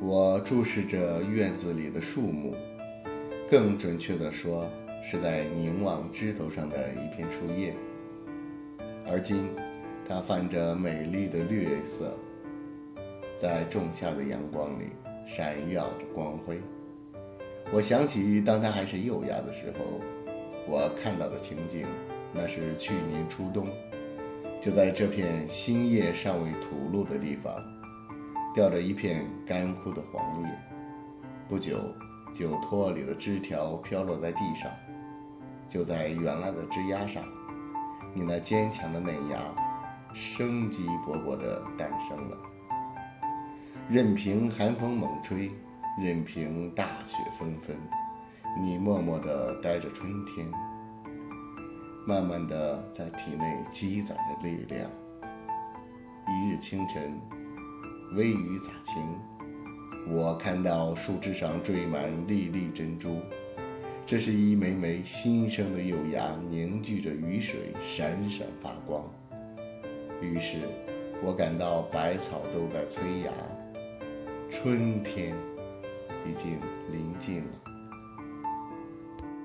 我注视着院子里的树木，更准确地说，是在凝望枝头上的一片树叶。而今，它泛着美丽的绿色，在仲夏的阳光里闪耀着光辉。我想起，当它还是幼芽的时候，我看到的情景，那是去年初冬，就在这片新叶尚未吐露的地方。掉着一片干枯的黄叶，不久就脱离了枝条，飘落在地上。就在原来的枝丫上，你那坚强的嫩芽，生机勃勃地诞生了。任凭寒风猛吹，任凭大雪纷纷，你默默地待着春天，慢慢地在体内积攒着力量。一日清晨。微雨洒晴，我看到树枝上缀满粒粒珍珠，这是一枚枚新生的幼芽，凝聚着雨水，闪闪发光。于是，我感到百草都在催芽，春天已经临近了。